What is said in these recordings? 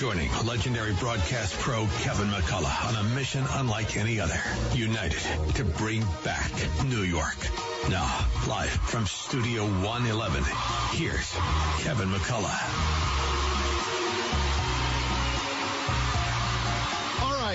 joining legendary broadcast pro Kevin McCullough on a mission unlike any other. United to bring back New York. Now, live from Studio 111, here's Kevin McCullough.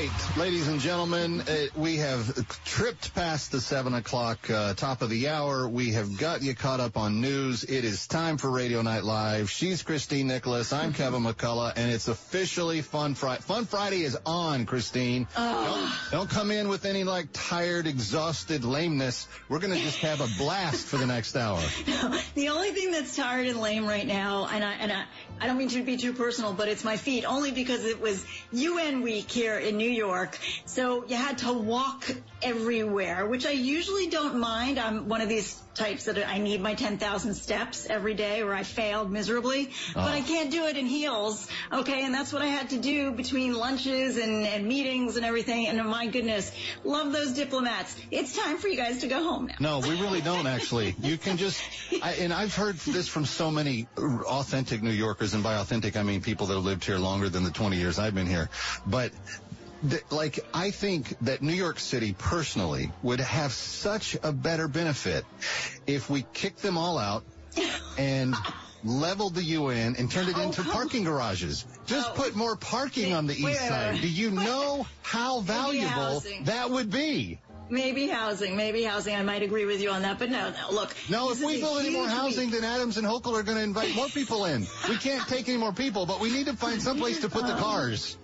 Right, ladies and gentlemen, uh, we have tripped past the seven o'clock uh, top of the hour. We have got you caught up on news. It is time for Radio Night Live. She's Cristyne Nicholas. I'm Kevin McCullough, and it's officially Fun Friday. Fun Friday is on, Cristyne. Oh. Don't, don't come in with any like tired, exhausted lameness. We're going to just have a blast for the next hour. the only thing that's tired and lame right now, and I and I, I don't mean to be too personal, but it's my feet, only because it was UN week here in New York. So you had to walk everywhere, which I usually don't mind. I'm one of these types that I need my 10,000 steps every day or I failed miserably, but I oh. can't do it in heels. Okay. And that's what I had to do between lunches and, and meetings and everything. And my goodness, love those diplomats. It's time for you guys to go home now. No, we really don't actually. You can just, I, and I've heard this from so many authentic New Yorkers, and by authentic I mean people that have lived here longer than the 20 years I've been here. But like I think that New York City personally would have such a better benefit if we kicked them all out and leveled the UN and turned it Oh, into parking garages. Just Oh. put more parking on the east wait, side. Do you know how valuable that would be? Maybe housing, maybe housing. I might agree with you on that, but no, no. Look, No, if we build any more housing, week. then Adams and Hochul are going to invite more people in. We can't take any more people, but we need to find some place to put the cars.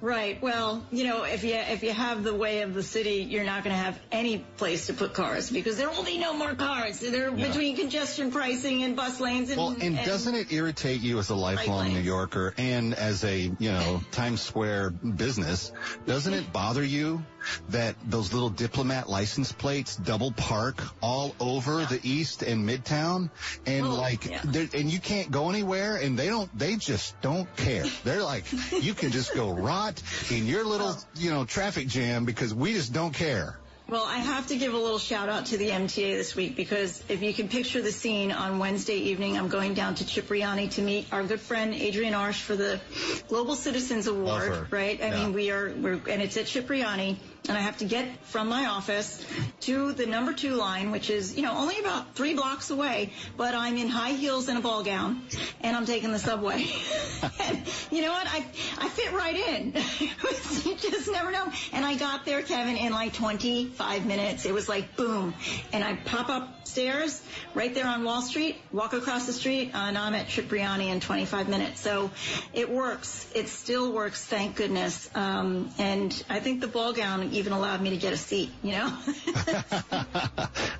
Right. Well, you know, if you if you have the way of the city, you're not going to have any place to put cars because there will be no more cars. They're Yeah. between congestion pricing and bus lanes and. Well, and doesn't it irritate you as a lifelong New. Yorker and as a, you know, Times Square business, doesn't it bother you that those little diplomat license plates double park all over the East and Midtown and Oh, like, yeah. and you can't go anywhere and they don't, they just don't care. They're like, you can just go rot in your little, you know, traffic jam because we just don't care. Well, I have to give a little shout out to the MTA this week because if you can picture the scene on Wednesday evening, I'm going down to Cipriani to meet our good friend Adrienne Arsht for the Global Citizens Award, right? I Yeah. mean, we are, we're, and it's at Cipriani, and I have to get from my office to the number two line, which is, you know, only about three blocks away, but I'm in high heels and a ball gown, and I'm taking the subway. and you know what? I, I fit right in. you just never know. And I got there, Kevin, in like 25 minutes. It was like boom. And I pop upstairs right there on Wall Street, walk across the street, and I'm at Cipriani in 25 minutes. So it works. It still works, thank goodness. Um, and I think the ball gown even allowed me to get a seat, you know?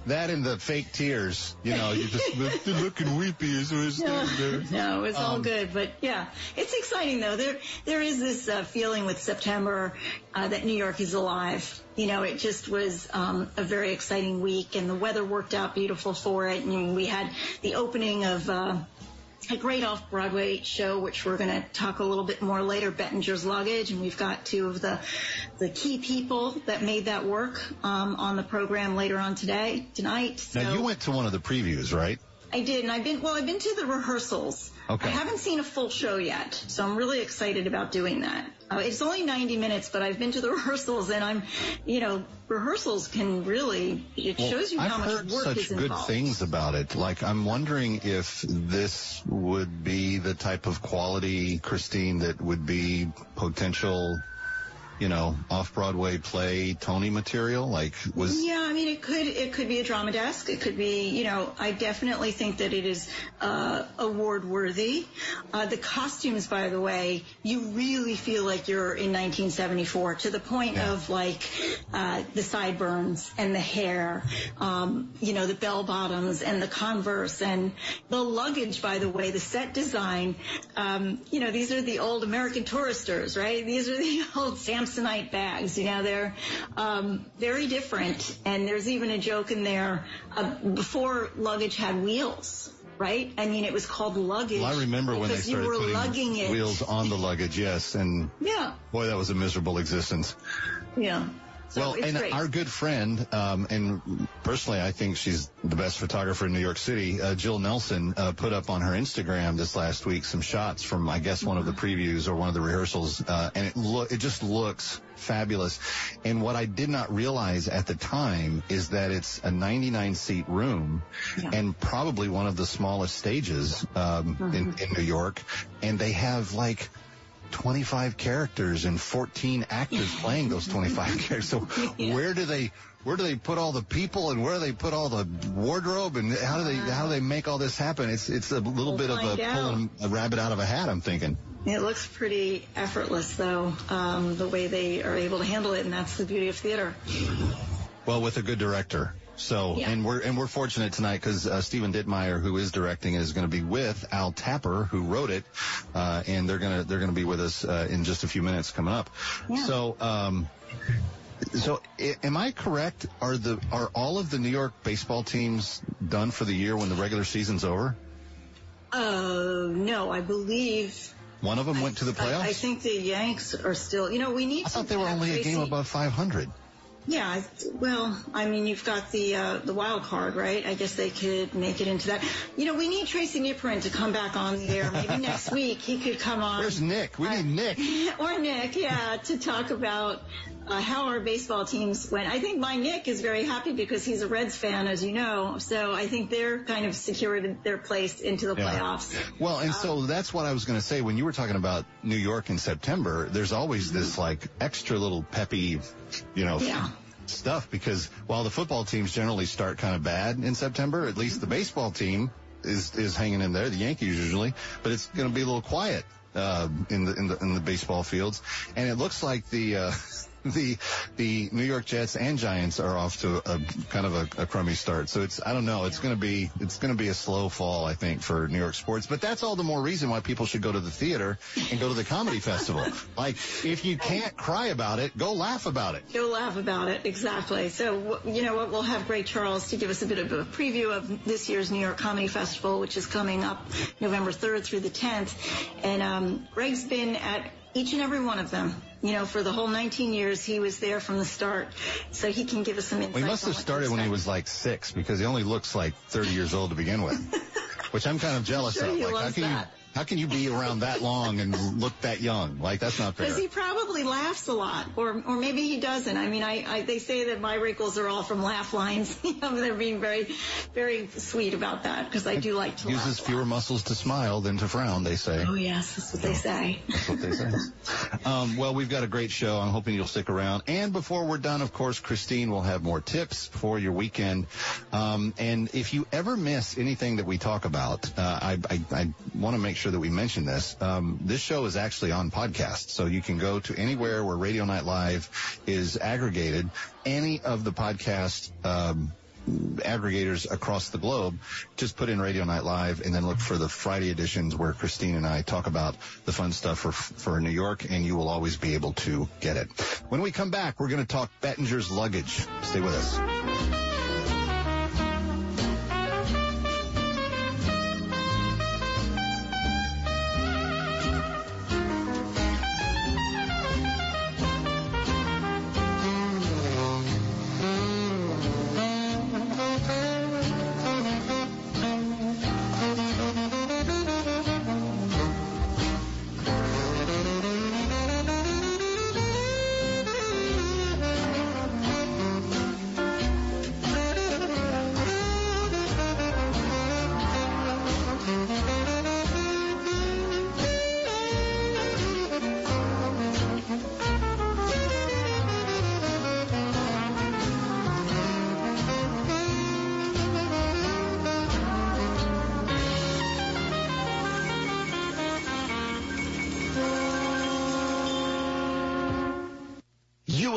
that and the fake tears, you know, you just looking weepy as we're standing there. No, it's all Um, good, but yeah, it's exciting though. There, there is this uh, feeling with September uh, that New York is alive. You know, it just was um, a very exciting week, and the weather worked out beautiful for it. And we had the opening of. Uh, a great off-Broadway show, which we're going to talk a little bit more later, Bettinger's Luggage, and we've got two of the the key people that made that work um, on the program later on today, tonight. So Now you went to one of the previews, right? I did, and I've been well. I've been to the rehearsals. Okay. I haven't seen a full show yet, so I'm really excited about doing that. Uh, it's only 90 minutes, but I've been to the rehearsals, and I'm, you know, rehearsals can really it Well, shows you I've how much work such is good involved. things about it. Like, I'm wondering if this would be the type of quality, Cristyne, that would be potential you know, off-Broadway play Tony material? Like, was Yeah, I mean, it could it could be a drama desk. It could be, you know, I definitely think that it is uh, award worthy. Uh, the costumes, by the way, you really feel like you're in 1974 to the point Yeah. of like uh, the sideburns and the hair, um, you know, the bell bottoms and the Converse and the luggage. By the way, the set design, um, you know, these are the old American touristers, right? These are the old Samsonite bags. You know, they're um, very different. And there's even a joke in there uh, before luggage had wheels. Right? I mean, it was called luggage. Well, I remember when they started you were putting lugging it. wheels on the luggage, yes, and Yeah, boy, that was a miserable existence. yeah. So well, and great. our good friend, um, and personally, I think she's the best photographer in New York City. Uh, Jill Nelson uh, put up on her Instagram this last week some shots from, I guess, one of the previews or one of the rehearsals, uh, and it look it just looks fabulous. And what I did not realize at the time is that it's a 99 seat room Yeah. and probably one of the smallest stages um, in, in New York, and they have like 25 characters and 14 actors playing those 25 characters. So Yeah. where do they where do they put all the people and where do they put all the wardrobe and how do they how do they make all this happen? It's it's a little We'll bit of a pulling a rabbit out of a hat. I'm thinking. It looks pretty effortless, though, um, the way they are able to handle it, and that's the beauty of theater. Well, with a good director. So, Yeah. and we're and we're fortunate tonight because uh, Stephen Dittmeyer, who is directing, is going to be with Al Tapper, who wrote it, uh, and they're gonna they're gonna be with us uh, in just a few minutes coming up. Yeah. So, um, so i- am I correct? Are the are all of the New York baseball teams done for the year when the regular season's over? Oh, no, I believe. One of them went to the I, playoffs. I think the Yanks are still, you know, we need I thought they were only a game above 500. Yeah, well, I mean, you've got the uh, the wild card, right? I guess they could make it into that. You know, we need Tracy Nipperen to come back on the air. Maybe next week he could come on. Where's Nick? We need Nick. or Nick, yeah, to talk about uh, how our baseball teams went. I think my Nick is very happy because he's a Reds fan, as you know. So I think they're kind of secured their place into the Yeah. playoffs. Well, and so that's what I was going to say when you were talking about New York in September. There's always this like extra little peppy, you know, Yeah. stuff because while the football teams generally start kind of bad in September, at least the baseball team is is hanging in there. The Yankees usually, but it's going to be a little quiet uh, in the in the in the baseball fields, and it looks like the. Uh, The the New York Jets and Giants are off to a kind of a, a crummy start. So it's I don't know. It's going to be it's going to be a slow fall I think for New York sports. But that's all the more reason why people should go to the theater and go to the comedy festival. Like if you can't cry about it, go laugh about it. Go laugh about it, exactly. So, you know what, we'll have Greg Charles to give us a bit of a preview of this year's New York Comedy Festival, which is coming up November 3rd through the 10th. And um, Greg's been at each and every one of them. You know, for the whole 19 years, he was there from the start, so he can give us some insight. Well, he must have started when he was like six because he only looks like 30 years old to begin with, which I'm kind of jealous sure of. he Like, how can you that. How can you be around that long and look that young? Like, that's not fair. Because he probably laughs a lot, or or maybe he doesn't. I mean, I, I they say that my wrinkles are all from laugh lines. they're being very, very sweet about that because I do like to Uses fewer muscles to smile than to frown, they say. Oh yes, that's what they say. That's what they say. Um, well, we've got a great show. I'm hoping you'll stick around. And before we're done, of course, Cristyne will have more tips for your weekend. Um, and if you ever miss anything that we talk about, uh, I, I, I want to make sure that we mention this. Um, this show is actually on podcast, so you can go to anywhere where Radio Night Live is aggregated. Any of the podcast. Um, aggregators across the globe, just put in Radio Night Live and then look for the Friday editions where Cristyne and I talk about the fun stuff for, for New York and you will always be able to get it. When we come back, we're going to talk Bettinger's luggage. Stay with us.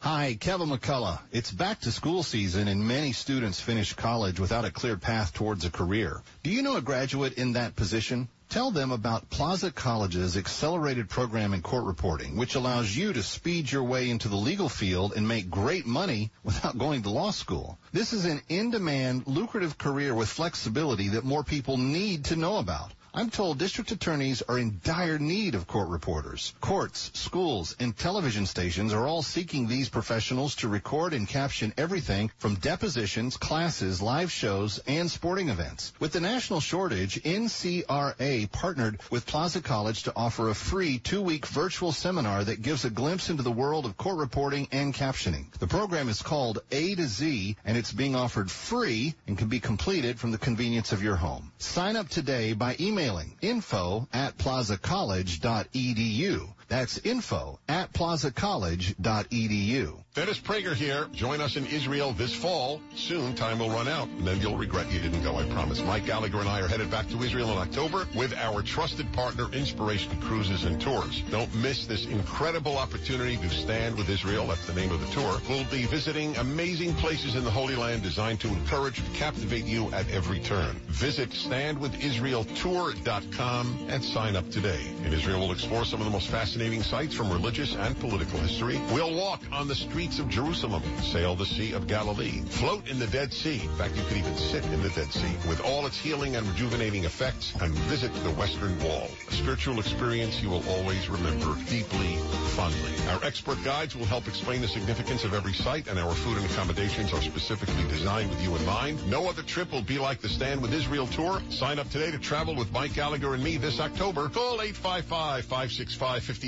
Hi, Kevin McCullough. It's back to school season and many students finish college without a clear path towards a career. Do you know a graduate in that position? Tell them about Plaza College's accelerated program in court reporting, which allows you to speed your way into the legal field and make great money without going to law school. This is an in-demand, lucrative career with flexibility that more people need to know about. I'm told district attorneys are in dire need of court reporters. Courts, schools, and television stations are all seeking these professionals to record and caption everything from depositions, classes, live shows, and sporting events. With the national shortage, NCRA partnered with Plaza College to offer a free two-week virtual seminar that gives a glimpse into the world of court reporting and captioning. The program is called A to Z, and it's being offered free and can be completed from the convenience of your home. Sign up today by email emailing info at plazacollege.edu. That's info at plazacollege.edu. Dennis Prager here. Join us in Israel this fall. Soon, time will run out, and then you'll regret you didn't go, I promise. Mike Gallagher and I are headed back to Israel in October with our trusted partner, Inspiration Cruises and Tours. Don't miss this incredible opportunity to stand with Israel. That's the name of the tour. We'll be visiting amazing places in the Holy Land designed to encourage and captivate you at every turn. Visit standwithisraeltour.com and sign up today. In Israel, we'll explore some of the most fascinating sites from religious and political history. We'll walk on the streets of Jerusalem, sail the Sea of Galilee, float in the Dead Sea. In fact, you could even sit in the Dead Sea with all its healing and rejuvenating effects and visit the Western Wall. A spiritual experience you will always remember deeply, fondly. Our expert guides will help explain the significance of every site and our food and accommodations are specifically designed with you in mind. No other trip will be like the Stand with Israel tour. Sign up today to travel with Mike Gallagher and me this October. Call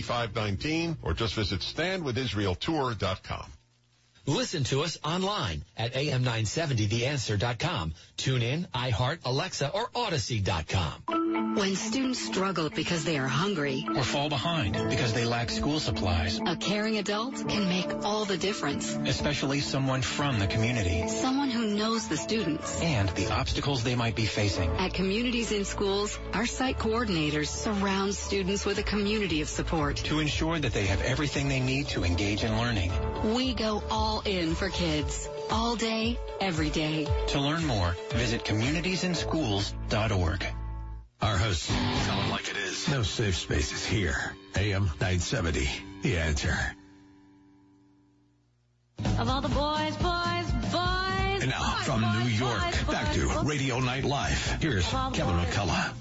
855-565-5519 or just visit standwithisraeltour.com. Listen to us online at am970theanswer.com. Tune in, iHeart, Alexa, or Audacy.com. When students struggle because they are hungry or fall behind because they lack school supplies, a caring adult can make all the difference. Especially someone from the community. Someone who knows the students. And the obstacles they might be facing. At Communities in Schools, our site coordinators surround students with a community of support. To ensure that they have everything they need to engage in learning. We go all in for kids. All day, every day. To learn more, visit communitiesinschools.org. Our hosts tell them like it is. No safe spaces here. AM 970. The answer. Of all the boys, boys, boys. And now boys, from boys, New York, boys, back to boys. Radio Night Live. Here's Kevin McCullough.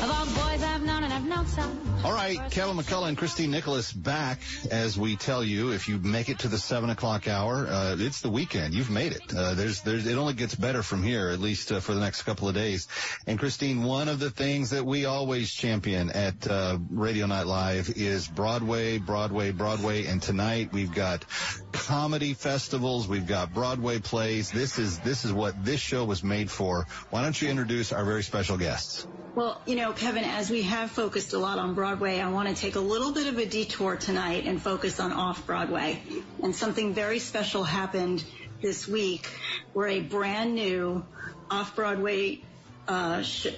Of all boys I've known and I've known some. All right, Kevin McCullough and Cristyne Nicholas back as we tell you if you make it to the seven o'clock hour, uh, it's the weekend. You've made it. Uh, there's, there's, it only gets better from here, at least uh, for the next couple of days. And Cristyne, one of the things that we always champion at uh, Radio Night Live is Broadway, Broadway, Broadway. And tonight we've got comedy festivals, we've got Broadway plays. This is this is what this show was made for. Why don't you introduce our very special guests? Well, you know, Kevin, as we have focused a lot on Broadway, I want to take a little bit of a detour tonight and focus on off Broadway. And something very special happened this week where a brand new off Broadway sh-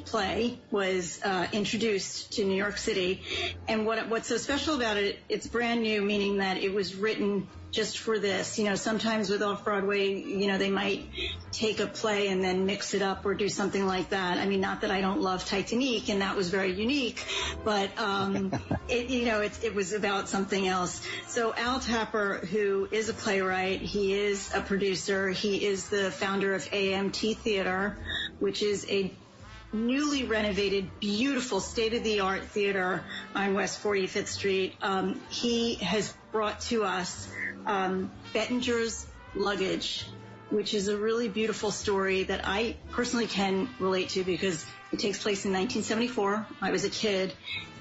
play was uh, introduced to New York City. And what what's so special about it, it's brand new, meaning that it was written just for this. You know, sometimes with off Broadway, you know, they might take a play and then mix it up or do something like that. I mean, not that I don't love Titanic, and that was very unique, but um, it, you know, it, it was about something else. So Al Tapper, who is a playwright, he is a producer, he is the founder of AMT Theater, which is a newly renovated, beautiful, state-of-the-art theater on West 45th Street. Um, he has brought to us um, Bettinger's Luggage, which is a really beautiful story that I personally can relate to because it takes place in 1974. I was a kid,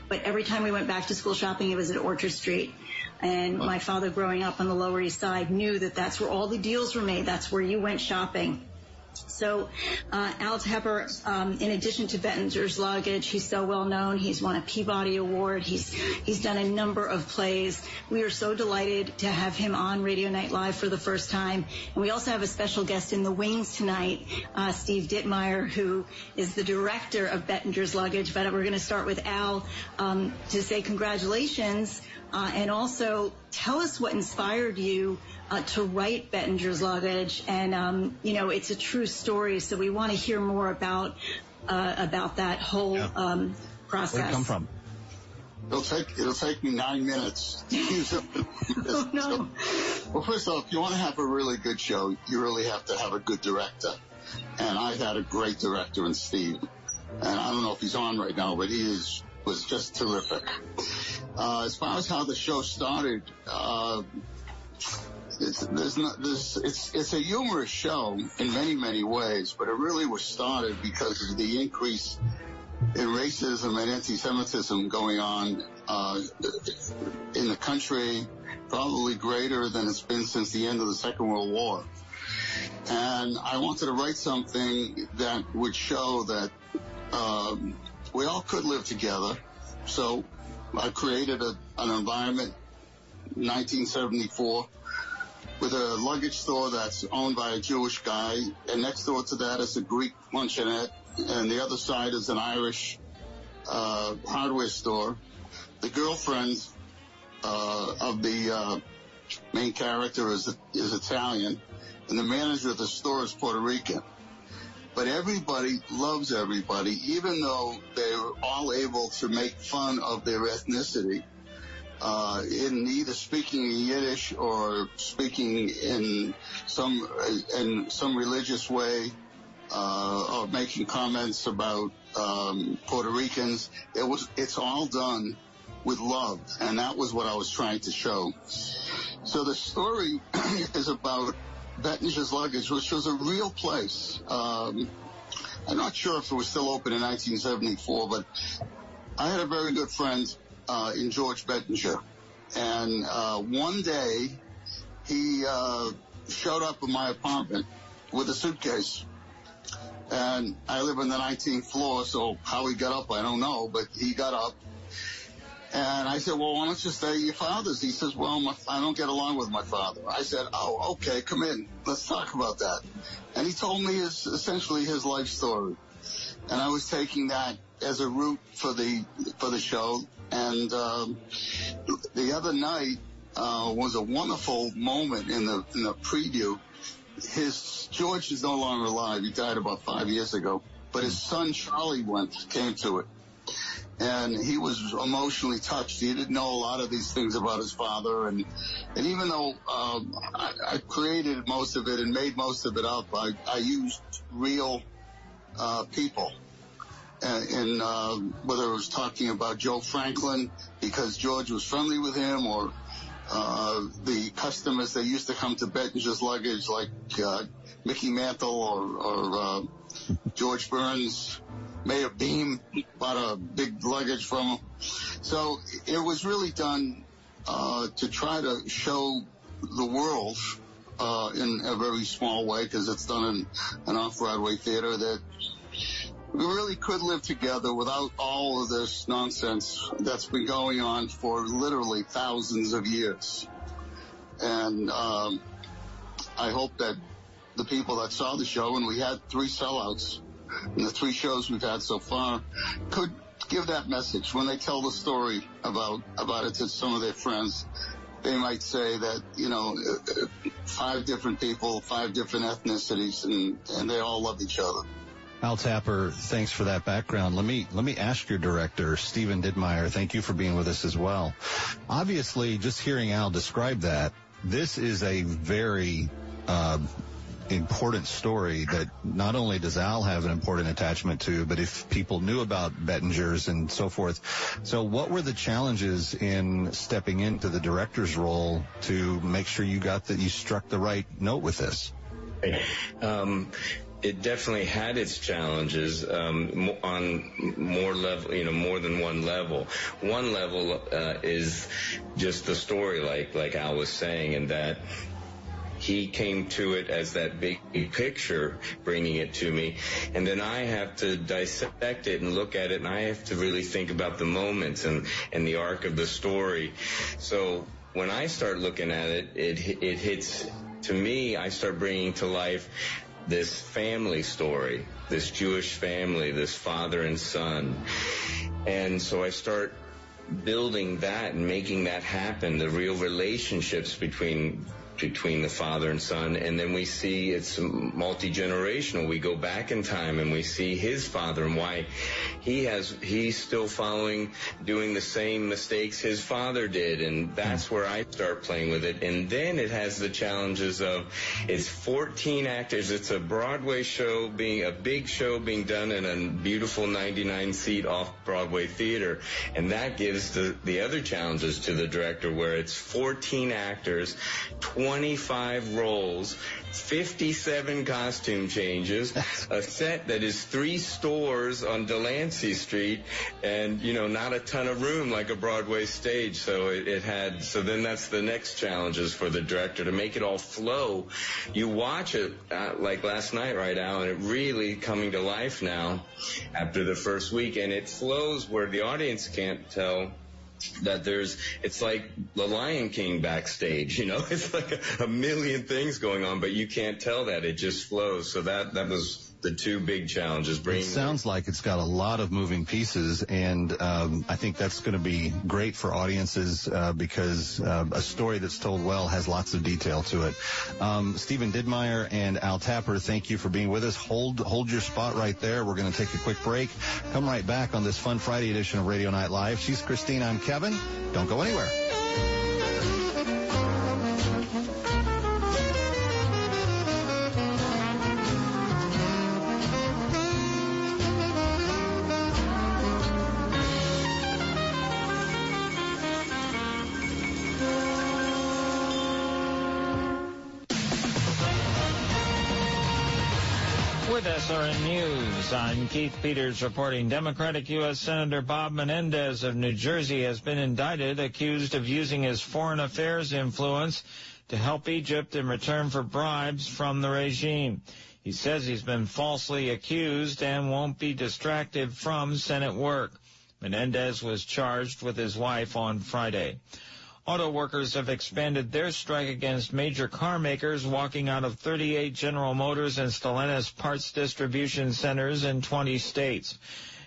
but every time we went back to school shopping, it was at Orchard Street. And my father growing up on the Lower East Side knew that that's where all the deals were made. That's where you went shopping. So uh, Al Tapper, um, in addition to Bettinger's Luggage, he's so well known. He's won a Peabody Award. He's he's done a number of plays. We are so delighted to have him on Radio Night Live for the first time. And we also have a special guest in the wings tonight, uh, Steve Dittmeyer, who is the director of Bettinger's Luggage. But we're going to start with Al um, to say congratulations uh, and also tell us what inspired you uh, to write Bettinger's Luggage. And, um, you know, it's a true story, so we want to hear more about uh, about that whole Yeah. um, process. Where'd it come from? It'll take it'll take me nine minutes. Oh, no. Well, first off, if you want to have a really good show, you really have to have a good director. And I had a great director in Steve. And I don't know if he's on right now, but he is was just terrific. Uh, as far as how the show started, uh, it's, there's not, there's, it's, it's a humorous show in many, many ways, but it really was started because of the increase in racism and anti-Semitism going on uh, in the country, probably greater than it's been since the end of the Second World War. And I wanted to write something that would show that um, we all could live together. So I created a, an environment, 1974, with a luggage store that's owned by a Jewish guy, and next door to that is a Greek luncheonette, and the other side is an Irish uh, hardware store. The girlfriend uh, of the uh, main character is is Italian, and the manager of the store is Puerto Rican. But everybody loves everybody, even though they're all able to make fun of their ethnicity uh, in either speaking in Yiddish or speaking in some in some religious way, uh, or making comments about um, Puerto Ricans. It was it's all done with love, and that was what I was trying to show. So the story is about Bettinger's Luggage, which was a real place. Um, I'm not sure if it was still open in 1974, but I had a very good friend uh, in George Bettinger. And uh, one day he uh, showed up in my apartment with a suitcase. And I live on the 19th floor, so how he got up, I don't know, but he got up. And I said, well, why don't you stay at your father's? He says, well, my, I don't get along with my father. I said, oh, okay, come in. Let's talk about that. And he told me his, essentially his life story. And I was taking that as a route for the, for the show. And, um, the other night, uh, was a wonderful moment in the, in the preview. His, George is no longer alive. He died about five years ago. But his son Charlie went, came to it and he was emotionally touched. He didn't know a lot of these things about his father, and and even though um, I, I created most of it and made most of it up, I, I used real uh, people. And, uh, whether it was talking about Joe Franklin because George was friendly with him, or uh, the customers that used to come to Bettinger's luggage, like uh, Mickey Mantle or, or uh, George Burns, Mayor Beame bought a big luggage from him. So it was really done uh, to try to show the world uh, in a very small way because it's done in an off-Broadway theater that we really could live together without all of this nonsense that's been going on for literally thousands of years. And um, I hope that the people that saw the show, and we had three sellouts the three shows we've had so far, could give that message when they tell the story about about it to some of their friends. They might say that you know five different people, five different ethnicities, and and they all love each other. Al Tapper, thanks for that background. Let me let me ask your director, Stephen Dittmeyer. Thank you for being with us as well. Obviously, just hearing Al describe that, this is a very uh, important story that not only does Al have an important attachment to, but if people knew about Bettinger's and so forth. So what were the challenges in stepping into the director's role to make sure you got that you struck the right note with this? Um, it definitely had its challenges um, on more level, you know, more than one level. One level uh, is just the story, like like Al was saying, and that he came to it as that big picture, bringing it to me. And then I have to dissect it and look at it, and I have to really think about the moments and, and the arc of the story. So when I start looking at it, it, it hits, to me, I start bringing to life this family story, this Jewish family, this father and son. And so I start building that and making that happen, the real relationships between between the father and son. And then we see it's multi-generational. We go back in time and we see his father and why he has, he's still following, doing the same mistakes his father did. And that's where I start playing with it. And then it has the challenges of it's 14 actors. It's a Broadway show being a big show being done in a beautiful 99 seat off Broadway theater. And that gives the, the other challenges to the director where it's 14 actors, 20 25 roles, 57 costume changes, a set that is three stores on Delancey Street, and, you know, not a ton of room like a Broadway stage. So it, it had, so then that's the next challenges for the director to make it all flow. You watch it, uh, like last night, right, now, and it really coming to life now after the first week, and it flows where the audience can't tell that there's it's like the lion king backstage you know? It's like a, a, million things going on but you can't tell that. It just flows. So that that was the two big challenges bringing it sounds like it's got a lot of moving pieces and um, i think that's going to be great for audiences uh, because uh, a story that's told well has lots of detail to it. Um, stephen dittmeyer and al tapper thank you for being with us. Hold hold your spot right there. We're going to take a quick break. Come right back on this fun friday edition of radio night live. She's cristyne. I'm Kevin. Don't go anywhere. I'm Keith Peters reporting Democratic U.S. Senator Bob Menendez of New Jersey has been indicted, accused of using his foreign affairs influence to help Egypt in return for bribes from the regime. He says he's been falsely accused and won't be distracted from Senate work. Menendez was charged with his wife on Friday. Auto workers have expanded their strike against major car makers, walking out of 38 General Motors and Stellantis parts distribution centers in 20 states.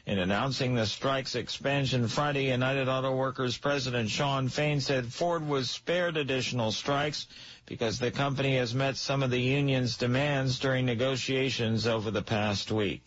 In announcing the strike's expansion Friday, United Auto Workers President Shawn Fain said Ford was spared additional strikes because the company has met some of the union's demands during negotiations over the past week.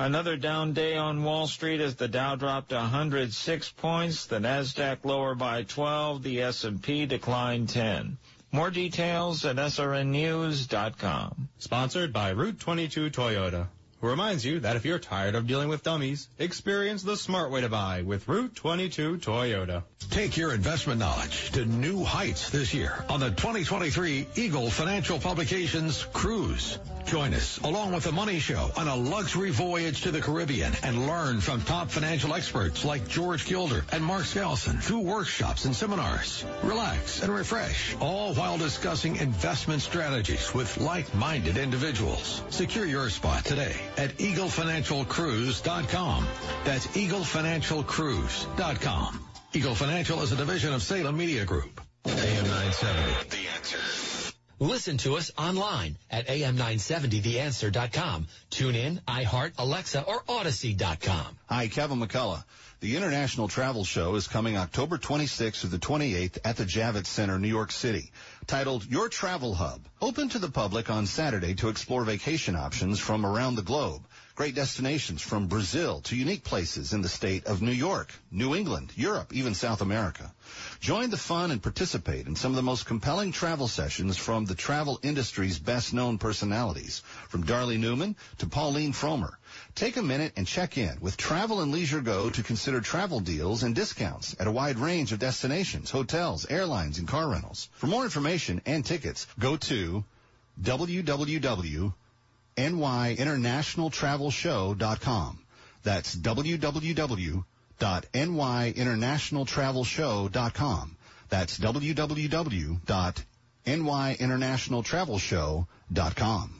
Another down day on Wall Street as the Dow dropped 106 points, the Nasdaq lower by 12, the S&P declined 10. More details at srnnews.com. Sponsored by Route 22 Toyota who reminds you that if you're tired of dealing with dummies, experience the smart way to buy with Route 22 Toyota. Take your investment knowledge to new heights this year on the 2023 Eagle Financial Publications Cruise. Join us along with the Money Show on a luxury voyage to the Caribbean and learn from top financial experts like George Gilder and Mark Skousen through workshops and seminars. Relax and refresh, all while discussing investment strategies with like-minded individuals. Secure your spot today at eaglefinancialcruise.com. That's eaglefinancialcruise.com. Eagle Financial is a division of Salem Media Group. AM 970. The answer. Listen to us online at am970theanswer.com. Tune in, iHeart, Alexa, or Audacy.com. Hi, Kevin McCullough. The International Travel Show is coming October 26th to the 28th at the Javits Center, New York City. Titled Your Travel Hub. Open to the public on Saturday to explore vacation options from around the globe. Great destinations from Brazil to unique places in the state of New York, New England, Europe, even South America. Join the fun and participate in some of the most compelling travel sessions from the travel industry's best known personalities, from Darley Newman to Pauline Frommer. Take a minute and check in with Travel and Leisure Go to consider travel deals and discounts at a wide range of destinations, hotels, airlines, and car rentals. For more information and tickets, go to www.nyinternationaltravelshow.com. That's www.nyinternationaltravelshow.com. That's www.nyinternationaltravelshow.com.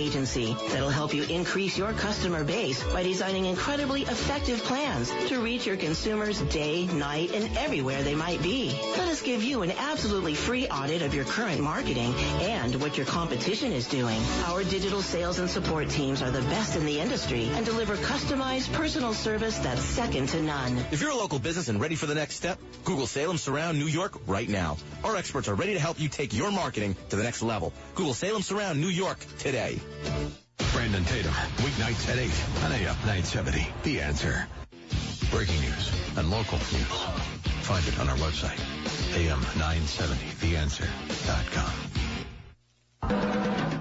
agency that'll help you increase your customer base by designing incredibly effective plans to reach your consumers day, night, and everywhere they might be. Let us give you an absolutely free audit of your current marketing and what your competition is doing. Our digital sales and support teams are the best in the industry and deliver customized personal service that's second to none. If you're a local business and ready for the next step, Google Salem Surround New York right now. Our experts are ready to help you take your marketing to the next level. Google Salem Surround New York today. Brandon Tatum, weeknights at 8 on AM 970. The answer. Breaking news and local news. Find it on our website, am970theanswer.com.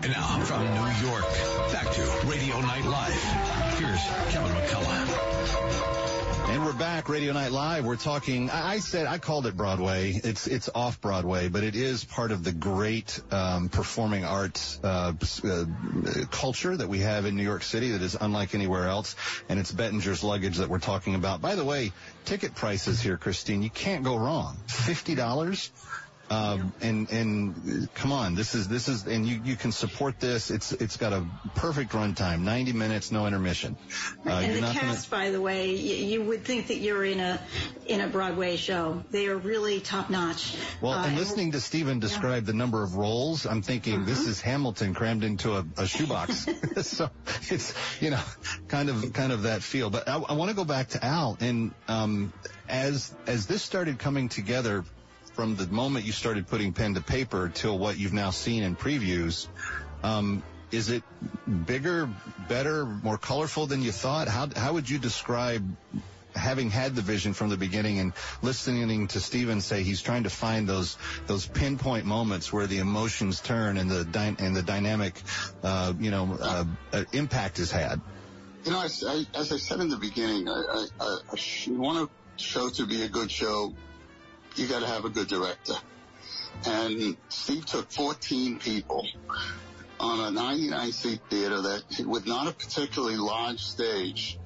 And now from New York, back to Radio Night Live. Here's Kevin McCullough. And we're back, Radio Night Live. We're talking. I said I called it Broadway. It's it's off Broadway, but it is part of the great um, performing arts uh, uh, culture that we have in New York City that is unlike anywhere else. And it's Bettinger's luggage that we're talking about. By the way, ticket prices here, Cristyne, you can't go wrong. Fifty dollars. Um, and and come on, this is this is and you you can support this. It's it's got a perfect runtime, 90 minutes, no intermission. Uh, and you're the not gonna- cast, by the way, you, you would think that you're in a in a Broadway show. They are really top notch. Well, Uh, and listening to Stephen describe the number of roles, I'm thinking this Uh-huh. is Hamilton crammed into a, a shoebox. so it's you know kind of kind of that feel. But I, I want to go back to Al and um, as as this started coming together from the moment you started putting pen to paper till what you've now seen in previews. Um, is it bigger, better, more colorful than you thought? How how would you describe having had the vision from the beginning and listening to Steven say he's trying to find those those pinpoint moments where the emotions turn and the dy- and the dynamic, uh, you know, uh, uh, impact is had. You know, I, I, as I said in the beginning, I, I, I, I want a show to be a good show, you got to have a good director. And Steve took 14 people on a 99 seat theater that with not a particularly large stage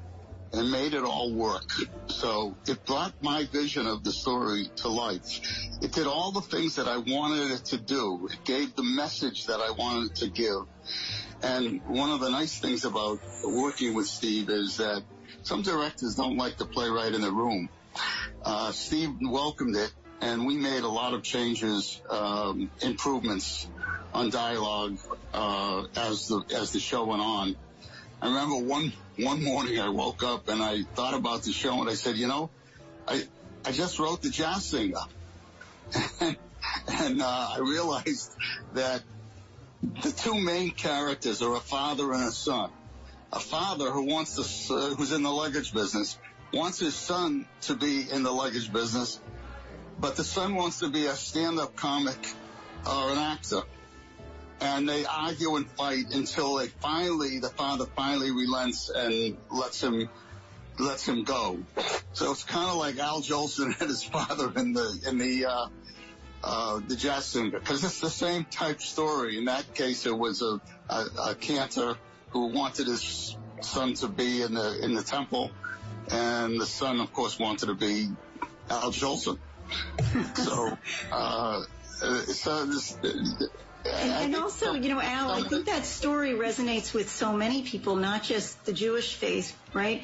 and made it all work. So it brought my vision of the story to life. It did all the things that I wanted it to do. It gave the message that I wanted to give. And one of the nice things about working with Steve is that some directors don't like the playwright in the room. Uh, Steve welcomed it, and we made a lot of changes, um, improvements on dialogue uh, as the as the show went on. I remember one one morning I woke up and I thought about the show and I said, you know, I I just wrote the jazz singer, and uh, I realized that the two main characters are a father and a son. A father who wants to, uh, who's in the luggage business, wants his son to be in the luggage business, but the son wants to be a stand-up comic or an actor. And they argue and fight until they finally, the father finally relents and lets him, lets him go. So it's kind of like Al Jolson and his father in the, in the, uh, uh, the jazz singer, because it's the same type story. In that case, it was a, a, a cantor who wanted his son to be in the in the temple, and the son, of course, wanted to be Al Jolson. So, uh, uh, so this, And, and also, you know, Al, I think that story resonates with so many people, not just the Jewish faith, right?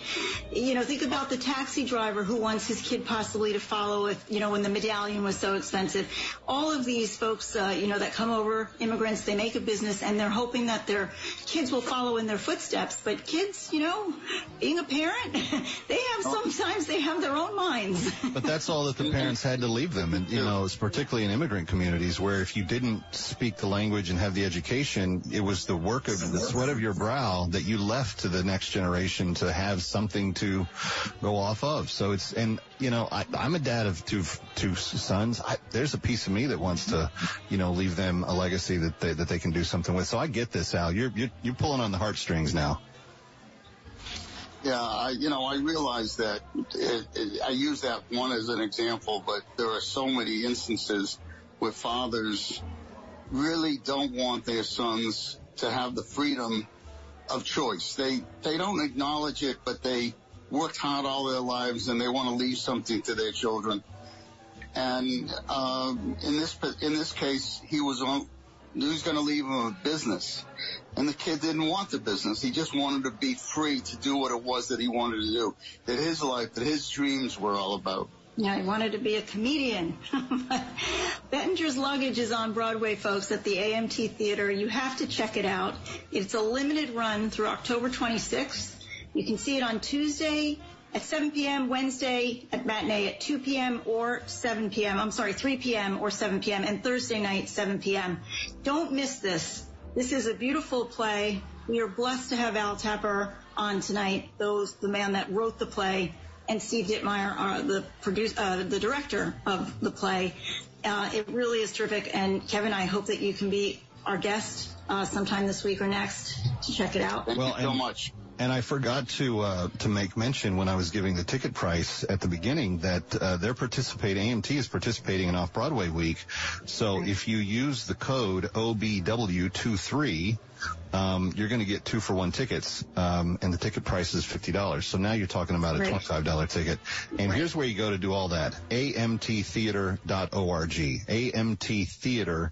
You know, think about the taxi driver who wants his kid possibly to follow if, you know, when the medallion was so expensive. All of these folks, uh, you know, that come over, immigrants, they make a business and they're hoping that their kids will follow in their footsteps. But kids, you know, being a parent, they have sometimes they have their own minds. But that's all that the parents had to leave them, and you know, it's particularly in immigrant communities where if you didn't speak the language and have the education, it was the work of the sweat of your brow that you left to the next generation to have something to go off of. So it's and you know, I, I'm a dad of two two sons. I, there's a piece of me that wants to, you know, leave them a legacy that they, that they can do something with. So I get this, Al. You're you're, you're pulling on the heartstrings now. Yeah, I, you know, I realize that it, it, I use that one as an example, but there are so many instances where fathers really don't want their sons to have the freedom of choice. They they don't acknowledge it, but they worked hard all their lives and they want to leave something to their children. And um, in this in this case, he was on. He was going to leave him a business, and the kid didn't want the business. He just wanted to be free to do what it was that he wanted to do, that his life, that his dreams were all about. Yeah, I wanted to be a comedian. Bettinger's Luggage is on Broadway, folks, at the AMT Theater. You have to check it out. It's a limited run through October 26th. You can see it on Tuesday at 7 p.m., Wednesday at matinee at 2 p.m. or 7 p.m. I'm sorry, 3 p.m. or 7 p.m. and Thursday night 7 p.m. Don't miss this. This is a beautiful play. We are blessed to have Al Tapper on tonight, those the man that wrote the play, and Steve Dittmeyer, uh, the produce, uh, the director of the play. Uh, it really is terrific. And Kevin, I hope that you can be our guest uh, sometime this week or next to check it out. Thank Well, you so much. And I forgot to uh, to make mention when I was giving the ticket price at the beginning that uh, they're participating. AMT is participating in Off Broadway Week. So if you use the code OBW23, um, you're going to get two for one tickets, um, and the ticket price is fifty dollars. So now you're talking about a twenty five dollar ticket. And here's where you go to do all that: amttheater.org, amttheater.org,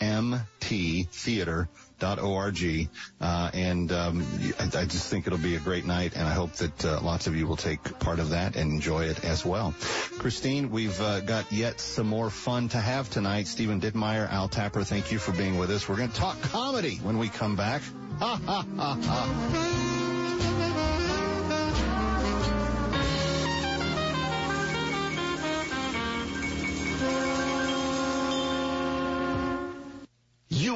amttheater org uh, and um, I, I just think it'll be a great night and I hope that uh, lots of you will take part of that and enjoy it as well. Cristyne, we've uh, got yet some more fun to have tonight. Stephen Dittmeyer, Al Tapper, thank you for being with us. We're going to talk comedy when we come back. Ha ha ha ha.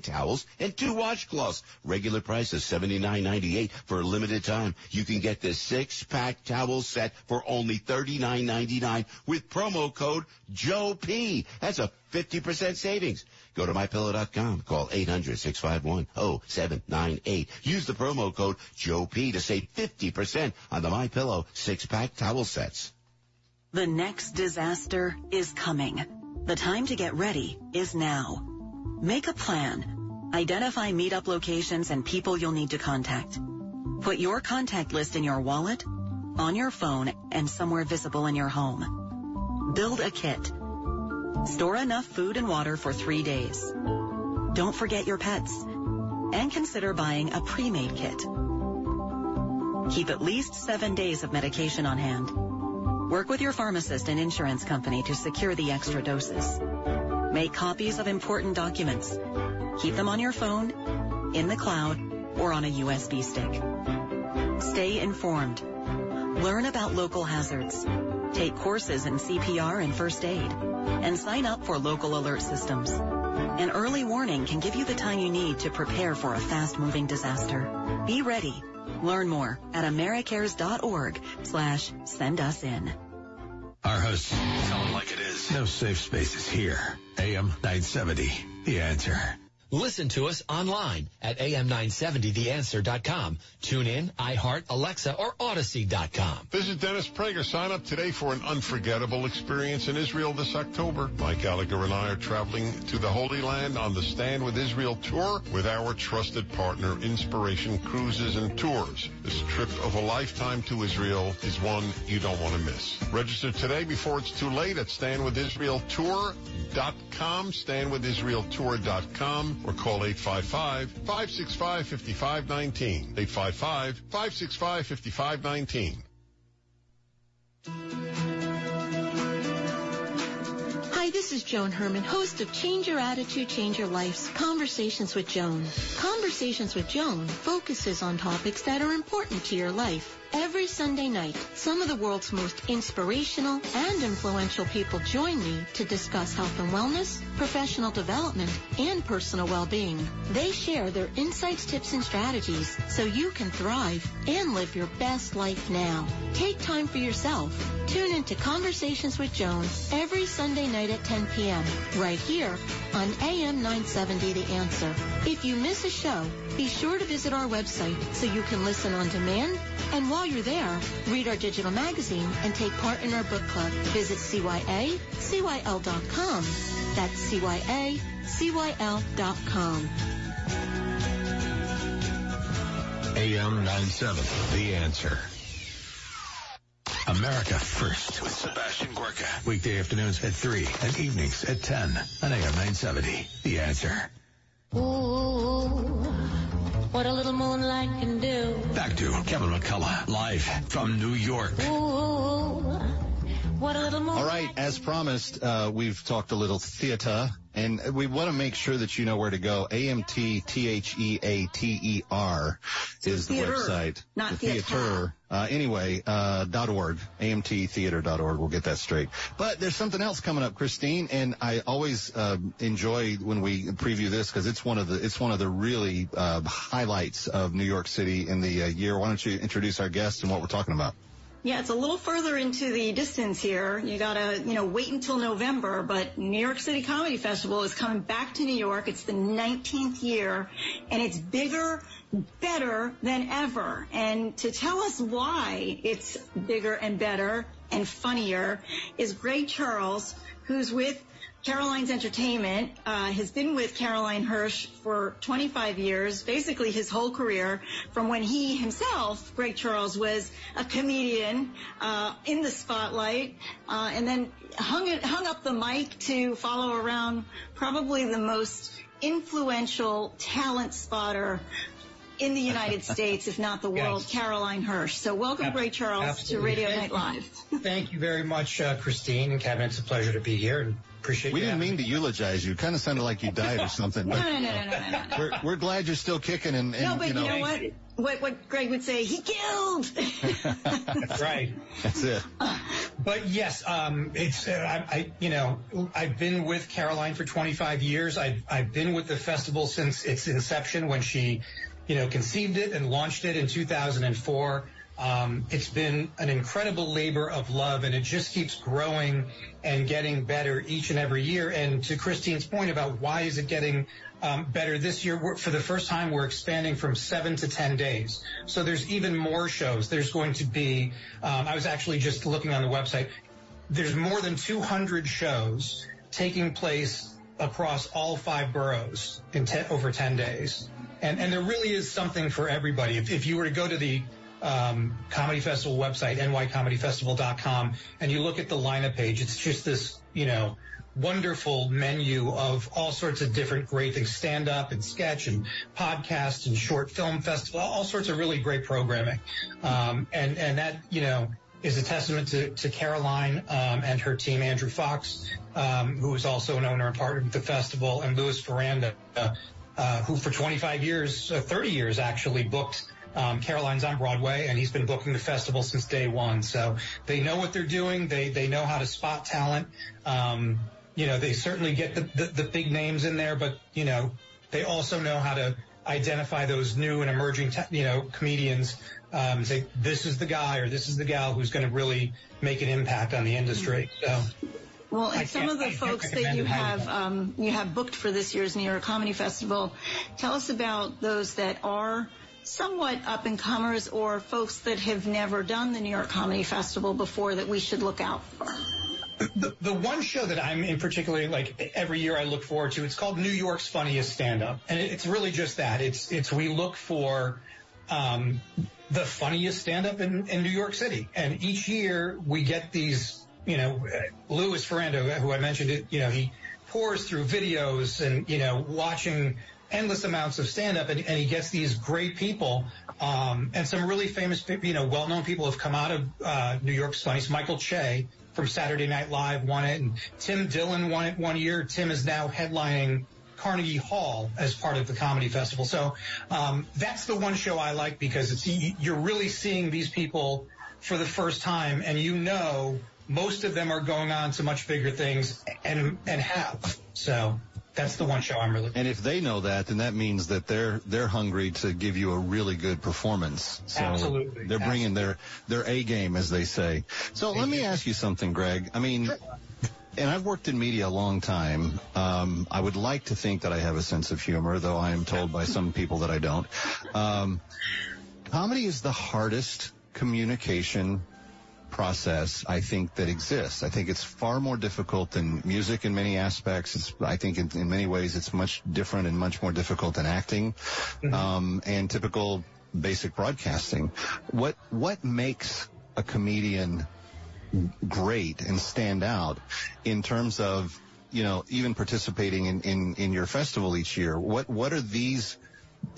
towels, and two washcloths. Regular price is $79.98 for a limited time. You can get this six-pack towel set for only $39.99 with promo code Joe P. That's a 50% savings. Go to mypillow.com. Call 800-651-0798. Use the promo code Joe P to save 50% on the My Pillow six-pack towel sets. The next disaster is coming. The time to get ready is now. Make a plan. Identify meetup locations and people you'll need to contact. Put your contact list in your wallet, on your phone, and somewhere visible in your home. Build a kit. Store enough food and water for three days. Don't forget your pets. And consider buying a pre-made kit. Keep at least seven days of medication on hand. Work with your pharmacist and insurance company to secure the extra doses. Make copies of important documents. Keep them on your phone, in the cloud, or on a USB stick. Stay informed. Learn about local hazards. Take courses in CPR and first aid. And sign up for local alert systems. An early warning can give you the time you need to prepare for a fast-moving disaster. Be ready. Learn more at americares.org slash send us in. Our hosts tell like it is. No safe spaces here. AM 970. The answer. Listen to us online at am970theanswer.com. Tune in, iHeart, Alexa, or Audacy.com. Visit Dennis Prager. Sign up today for an unforgettable experience in Israel this October. Mike Gallagher and I are traveling to the Holy Land on the Stand with Israel tour with our trusted partner, Inspiration Cruises and Tours. This trip of a lifetime to Israel is one you don't want to miss. Register today before it's too late at standwithisraeltour.com, standwithisraeltour.com, or call 855-565-5519. 855-565-5519. Hi, this is Joan Herman, host of Change Your Attitude, Change Your Life's Conversations with Joan. Conversations with Joan focuses on topics that are important to your life. Every Sunday night, some of the world's most inspirational and influential people join me to discuss health and wellness, professional development, and personal well-being. They share their insights, tips, and strategies so you can thrive and live your best life now. Take time for yourself. Tune into Conversations with Joan every Sunday night at 10 p.m. right here on AM 970 The Answer. If you miss a show, be sure to visit our website so you can listen on demand and while you're there, read our digital magazine and take part in our book club. Visit CYA-CYL.com. That's CYA-CYL.com. AM 97, The Answer. America First with Sebastian Gorka. Weekday afternoons at 3 and evenings at 10 on AM 970, The Answer. Ooh, what a little moonlight can do. Back to Kevin McCullough, live from New York. Ooh, what a little moonlight. All right, as promised, uh, we've talked a little theater, and we want to make sure that you know where to go. A-M-T-T-H-E-A-T-E-R is the Theater, website. not the theater. theater. Uh, anyway, uh, dot .org, amttheater.org. We'll get that straight. But there's something else coming up, Cristyne, and I always uh, enjoy when we preview this because it's one of the it's one of the really uh, highlights of New York City in the uh, year. Why don't you introduce our guest and what we're talking about? Yeah, it's a little further into the distance here. You gotta, you know, wait until November, but New York City Comedy Festival is coming back to New York. It's the 19th year, and it's bigger, better than ever. And to tell us why it's bigger and better and funnier is Greg Charles, who's with Caroline's Entertainment, uh, has been with Caroline Hirsch for 25 years, basically his whole career, from when he himself, Greg Charles, was a comedian uh, in the spotlight, uh, and then hung it, hung up the mic to follow around probably the most influential talent spotter in the United States, if not the world, Yes. Caroline Hirsch. So welcome, Ab- Greg Charles, to. Radio Thank Night Live. Thank you very much, uh, Cristyne and Kevin. It's a pleasure to be here and appreciate We didn't having mean to eulogize you. It Kind of sounded like you died or something. No, But no, no, no, no, no, no. we're, we're glad you're still kicking and, and no, but you know, what? What what Greg would say, he killed. That's right. That's it. But yes, um, it's uh, I, I you know I've been with Caroline for 25 years. I've I've been with the festival since its inception when she, you know, conceived it and launched it in 2004. Um, it's been an incredible labor of love, and it just keeps growing and getting better each and every year. And to Cristyne's point about why is it getting um, better this year, for the first time, we're expanding from seven to ten days. So there's even more shows. There's going to be. Um, I was actually just looking on the website. There's more than 200 shows taking place across all five boroughs in over 10 days. And, and there really is something for everybody. If, if you were to go to the um, Comedy Festival website, nycomedyfestival.com, and you look at the lineup page, it's just this, you know, wonderful menu of all sorts of different great things, stand up and sketch and podcast and short film festival, all sorts of really great programming. Um, and, and that, you know, is a testament to, to Caroline um, and her team, Andrew Fox, um, who is also an owner and partner of the festival, and Louis Faranda, uh, who for 25 years, uh, 30 years actually, booked um, Caroline's on Broadway, and he's been booking the festival since day one. So they know what they're doing. They they know how to spot talent. Um, you know, they certainly get the, the, the big names in there, but you know, they also know how to identify those new and emerging, te- you know, comedians. Um, say this is the guy or this is the gal who's going to really make an impact on the industry. So Well, and some of the folks that you have um, you have booked for this year's New York Comedy Festival, tell us about those that are somewhat up and comers or folks that have never done the New York Comedy Festival before that we should look out for. the, the one show that I'm in particular, like every year I look forward to, it's called New York's Funniest Stand Up. And it's really just that. It's, it's, we look for, um, the funniest stand up in, in New York City. And each year we get these, you know, Louis Faranda, who I mentioned you know, he pours through videos and, you know, watching endless amounts of stand up and, and he gets these great people. Um, and some really famous, you know, well-known people have come out of, uh, New York's funniest. Michael Che from Saturday Night Live won it and Tim Dillon won it one year. Tim is now headlining Carnegie Hall as part of the comedy festival. So, um, that's the one show I like because it's, you're really seeing these people for the first time and you know most of them are going on to much bigger things and, and have. So that's the one show I'm really And if they know that, then that means that they're they're hungry to give you a really good performance. So Absolutely. They're bringing their their A game, as they say. So let me ask you something, Greg. I mean. And I've worked in media a long time. Um, I would like to think that I have a sense of humor, though I am told by some people that I don't. Um, comedy is the hardest communication process I think that exists. I think it's far more difficult than music in many aspects. It's, I think in, in many ways it's much different and much more difficult than acting, um, and typical basic broadcasting. What, what makes a comedian great and stand out in terms of, you know, even participating in, in, in your festival each year? What, what are these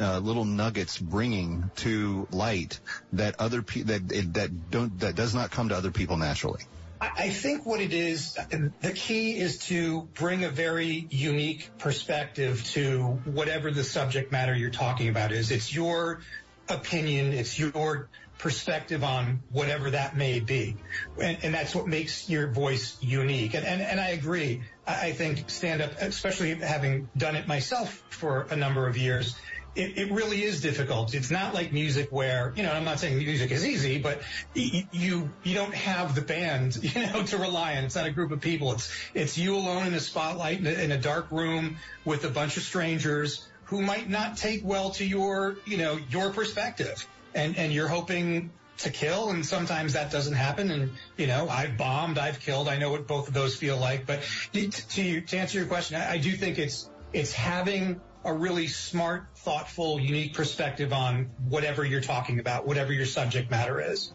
uh, little nuggets bringing to light that other pe- that it, that don't that does not come to other people naturally. I think what it is, the key is to bring a very unique perspective to whatever the subject matter you're talking about is. It's your opinion, it's your perspective on whatever that may be. And, and that's what makes your voice unique. And, and, and I agree. I think stand up, especially having done it myself for a number of years, it, it really is difficult. It's not like music where, you know, I'm not saying music is easy, but you, you don't have the band, you know, to rely on. It's not a group of people. It's, it's you alone in a spotlight in a, in a dark room with a bunch of strangers who might not take well to your, you know, your perspective. And, and you're hoping to kill and sometimes that doesn't happen and you know I've bombed I've killed I know what both of those feel like but to to, to answer your question I, I do think it's it's having a really smart thoughtful unique perspective on whatever you're talking about whatever your subject matter is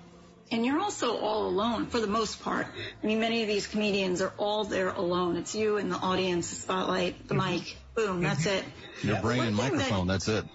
And you're also all alone for the most part. I mean, many of these comedians are all there alone. It's you and the audience, the spotlight, the mic. Boom, that's it. Your brain and One thing that- microphone. That's it.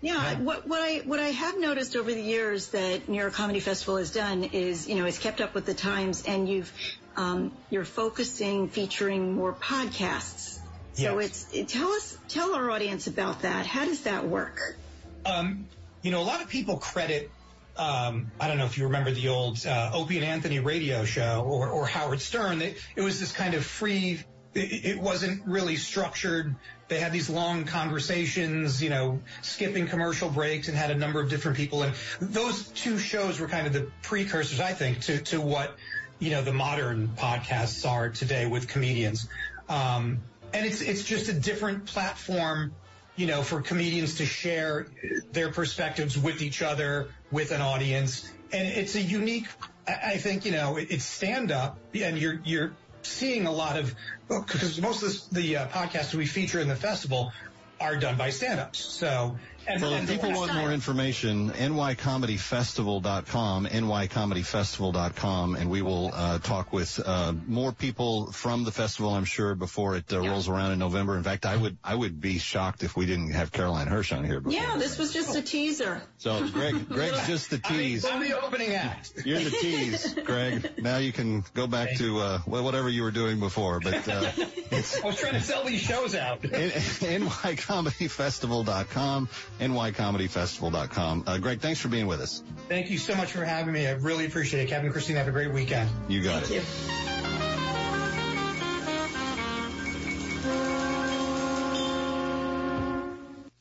Yeah, what what I what I have noticed over the years that New York Comedy Festival has done is, you know, it's kept up with the times, and you've um, you're focusing, featuring more podcasts. So it's tell us tell our audience about that. How does that work? um, you know a lot of people credit um, I don't know if you remember the old uh, Opie and Anthony radio show or, or Howard Stern. It, it was this kind of free. It, it wasn't really structured. They had these long conversations, you know, skipping commercial breaks and had a number of different people. And those two shows were kind of the precursors, I think, to, to what, you know, the modern podcasts are today with comedians. Um, and it's, it's just a different platform, you know, for comedians to share their perspectives with each other, with an audience. And it's a unique, I think, you know, it- it's stand up and you're, you're seeing a lot of, because most of the uh, podcasts we feature in the festival are done by stand-ups. So, and, Well, and if people want more information, nycomedyfestival.com, nycomedyfestival.com, and we will uh, talk with uh, more people from the festival, I'm sure, before it uh, rolls around in November. In fact, I would I would be shocked if we didn't have Caroline Hirsch on here. Before. Yeah, this was just a teaser. So Greg, Greg's just the tease. I'm the opening act. You're the tease, Greg. Now you can go back to uh, whatever you were doing before, but uh, it's I was trying to sell these shows out. nycomedyfestival.com, nycomedyfestival.com. Uh, Greg, thanks for being with us. Thank you so much for having me. I really appreciate it. Kevin and Cristyne, have a great weekend. You got it.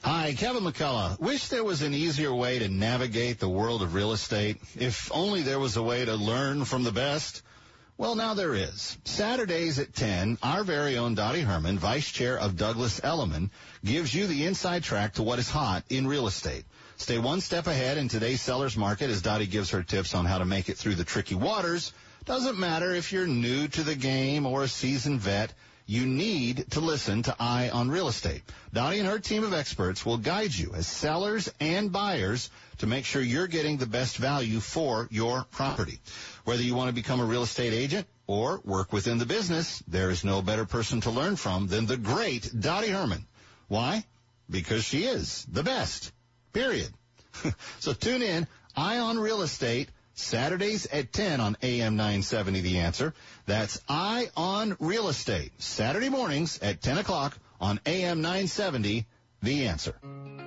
Hi, Kevin McCullough. Wish there was an easier way to navigate the world of real estate. If only there was a way to learn from the best. Well, now there is. Saturdays at 10, our very own Dottie Herman, Vice Chair of Douglas Elliman, gives you the inside track to what is hot in real estate. Stay one step ahead in today's seller's market as Dottie gives her tips on how to make it through the tricky waters. Doesn't matter if you're new to the game or a seasoned vet, you need to listen to Eye on Real Estate. Dottie and her team of experts will guide you as sellers and buyers to make sure you're getting the best value for your property. Whether you want to become a real estate agent or work within the business, there is no better person to learn from than the great Dottie Herman. Why? Because she is the best. Period. so tune in, Eye on Real Estate, Saturdays at 10 on AM 970 The Answer. That's Eye on Real Estate, Saturday mornings at 10 o'clock on AM 970 The Answer.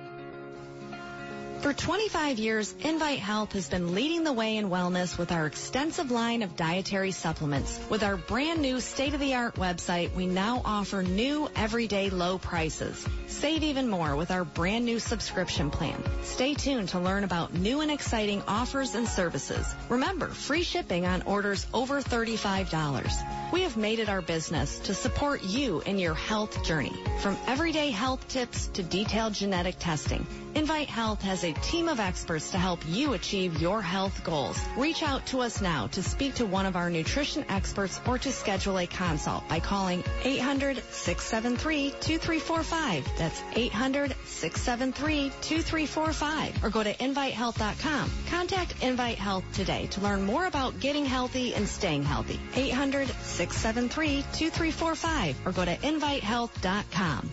For 25 years, Invite Health has been leading the way in wellness with our extensive line of dietary supplements. With our brand new state-of-the-art website, we now offer new everyday low prices. Save even more with our brand new subscription plan. Stay tuned to learn about new and exciting offers and services. Remember, free shipping on orders over $35. We have made it our business to support you in your health journey. From everyday health tips to detailed genetic testing, Invite Health has a team of experts to help you achieve your health goals. Reach out to us now to speak to one of our nutrition experts or to schedule a consult by calling 800-673-2345. That's 800-673-2345 or go to invitehealth.com. Contact Invite Health today to learn more about getting healthy and staying healthy. 800-673-2345 or go to invitehealth.com.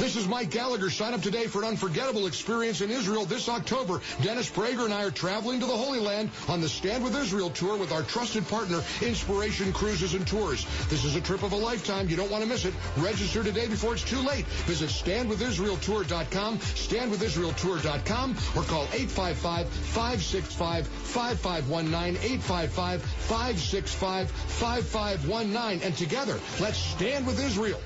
This is Mike Gallagher. Sign up today for an unforgettable experience in Israel this October. Dennis Prager and I are traveling to the Holy Land on the Stand with Israel tour with our trusted partner, Inspiration Cruises and Tours. This is a trip of a lifetime. You don't want to miss it. Register today before it's too late. Visit standwithisraeltour.com, standwithisraeltour.com, or call 855-565-5519, 855-565-5519. And together, let's stand with Israel.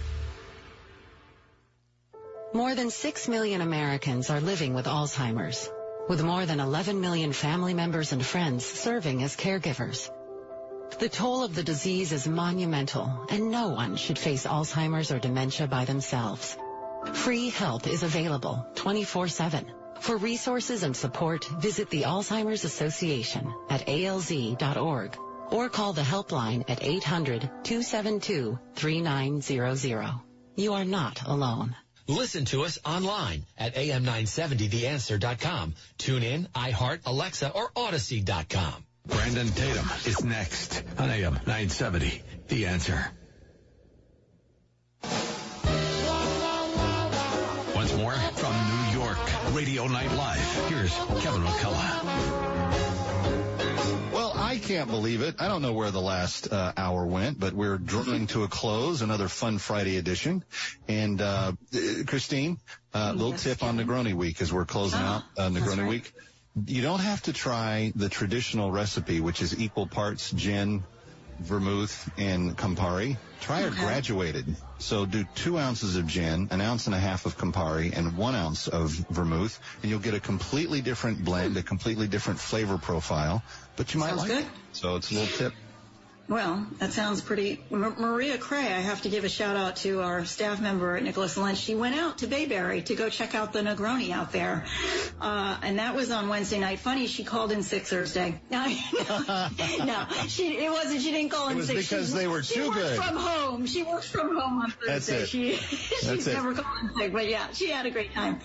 More than 6 million Americans are living with Alzheimer's, with more than 11 million family members and friends serving as caregivers. The toll of the disease is monumental, and no one should face Alzheimer's or dementia by themselves. Free help is available 24-7. For resources and support, visit the Alzheimer's Association at alz.org or call the helpline at 800-272-3900. You are not alone. Listen to us online at am970theanswer.com. Tune in, iHeart, Alexa, or Audacy.com. Brandon Tatum is next on AM 970. The Answer. Once more from New York, Radio Night Live. Here's Kevin McCullough. I can't believe it. I don't know where the last uh, hour went, but we're drawing to a close. Another fun Friday edition. And uh, Cristyne, uh, little Yes, tip on Negroni Week as we're closing Ah, out uh, Negroni right. Week. You don't have to try the traditional recipe, which is equal parts gin, vermouth, and Campari. Try Okay. graduated. So do two ounces of gin, an ounce and a half of Campari, and one ounce of vermouth, and you'll get a completely different blend, a completely different flavor profile. But you might Sounds like good. it. So it's a little tip. Well, that sounds pretty. M- Maria Cray, I have to give a shout out to our staff member at Nicholas Lynch. She went out to Bayberry to go check out the Negroni out there, uh, and that was on Wednesday night. Funny, she called in sick Thursday. No, no, she it wasn't. She didn't call in It was sick. because She- they were too good. from home. She works from home on Thursday. That's it. She she's That's it. never called in sick, but yeah, she had a great time.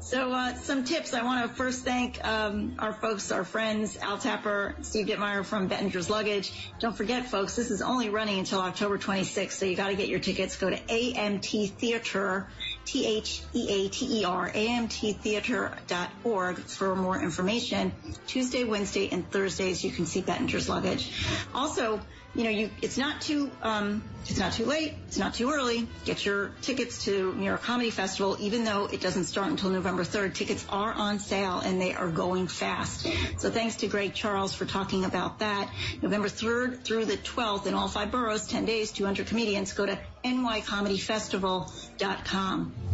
So uh, some tips. I want to first thank um, our folks, our friends, Al Tapper, Steve Dittmeyer from Bettinger's Luggage. Don't forget, folks, this is only running until October 26th, so you got to get your tickets. Go to AMT Theater, T-H-E-A-T-E-R, AMTtheater.org for more information. Tuesday, Wednesday, and Thursdays, you can see Bettinger's Luggage. Also, you know, you it's not too um, it's not too late, it's not too early. Get your tickets to New York Comedy Festival, even though it doesn't start until November 3rd. Tickets are on sale and they are going fast. So thanks to Greg Charles for talking about that. November 3rd through the 12th in all five boroughs, 10 days, 200 comedians. Go to nycomedyfestival.com.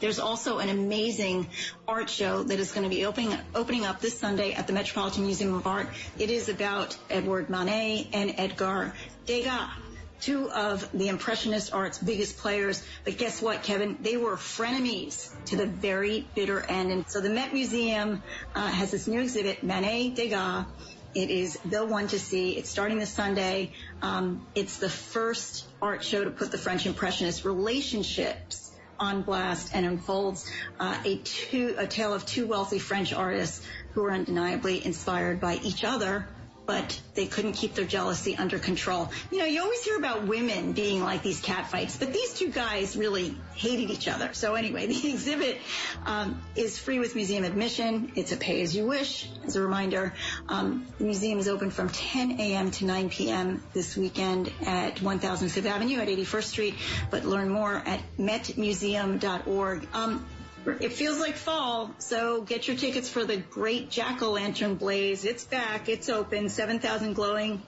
There's also an amazing art show that is going to be opening opening up this Sunday at the Metropolitan Museum of Art. It is about Edward Manet and Edgar Degas two of the Impressionist art's biggest players. But guess what, Kevin? They were frenemies to the very bitter end. And so the Met Museum uh, has this new exhibit, Manet Degas. It is the one to see. It's starting this Sunday. Um, it's the first art show to put the French Impressionist relationships on blast and unfolds uh, a, two, a tale of two wealthy French artists who are undeniably inspired by each other but they couldn't keep their jealousy under control. You know, you always hear about women being like these catfights, but these two guys really hated each other. So anyway, the exhibit um, is free with museum admission. It's a pay as you wish. As a reminder, um, the museum is open from 10 a.m. to 9 p.m. this weekend at 1000 Fifth Avenue at 81st Street. But learn more at metmuseum.org. Um, it feels like fall, so get your tickets for the great jack-o'-lantern blaze. It's back. It's open. 7,000 glowing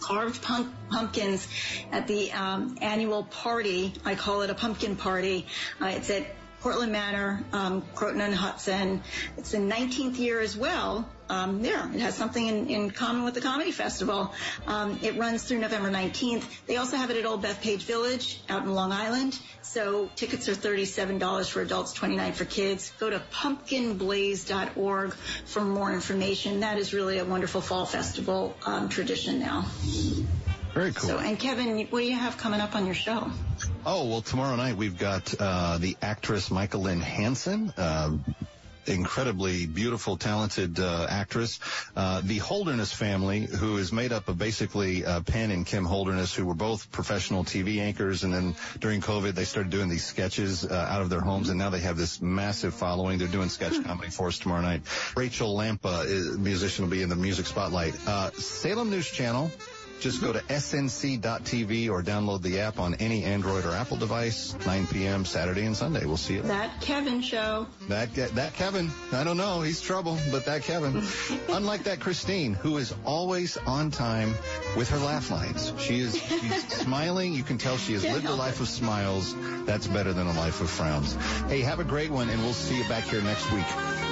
carved pump- pumpkins at the um, annual party. I call it a pumpkin party. Uh, it's at Cortlandt Manor, um, Croton-on-Hudson. It's the 19th year as well. Um, yeah, it has something in, in, common with the Comedy Festival. Um, it runs through November 19th. They also have it at Old Bethpage Village out in Long Island. So tickets are $37 for adults, 29 for kids. Go to pumpkinblaze.org for more information. That is really a wonderful fall festival um, tradition now. Very cool. So, and Kevin, what do you have coming up on your show? Oh, well, tomorrow night we've got uh, the actress Michael Lynn Hansen. Uh, incredibly beautiful, talented uh, actress. Uh, the Holderness family, who is made up of basically uh, Penn and Kim Holderness, who were both professional TV anchors, and then during COVID they started doing these sketches uh, out of their homes, and now they have this massive following. They're doing sketch comedy for us tomorrow night. Rachael Lampa, is, musician, will be in the music spotlight. Uh, Salem News Channel just go to snc.tv or download the app on any Android or Apple device. 9 p.m. Saturday and Sunday. We'll see you. That Kevin show. That that Kevin. I don't know. He's trouble, but that Kevin. Unlike that Cristyne, who is always on time with her laugh lines. She is she's smiling. You can tell she has lived a life of smiles. That's better than a life of frowns. Hey, have a great one, and we'll see you back here next week.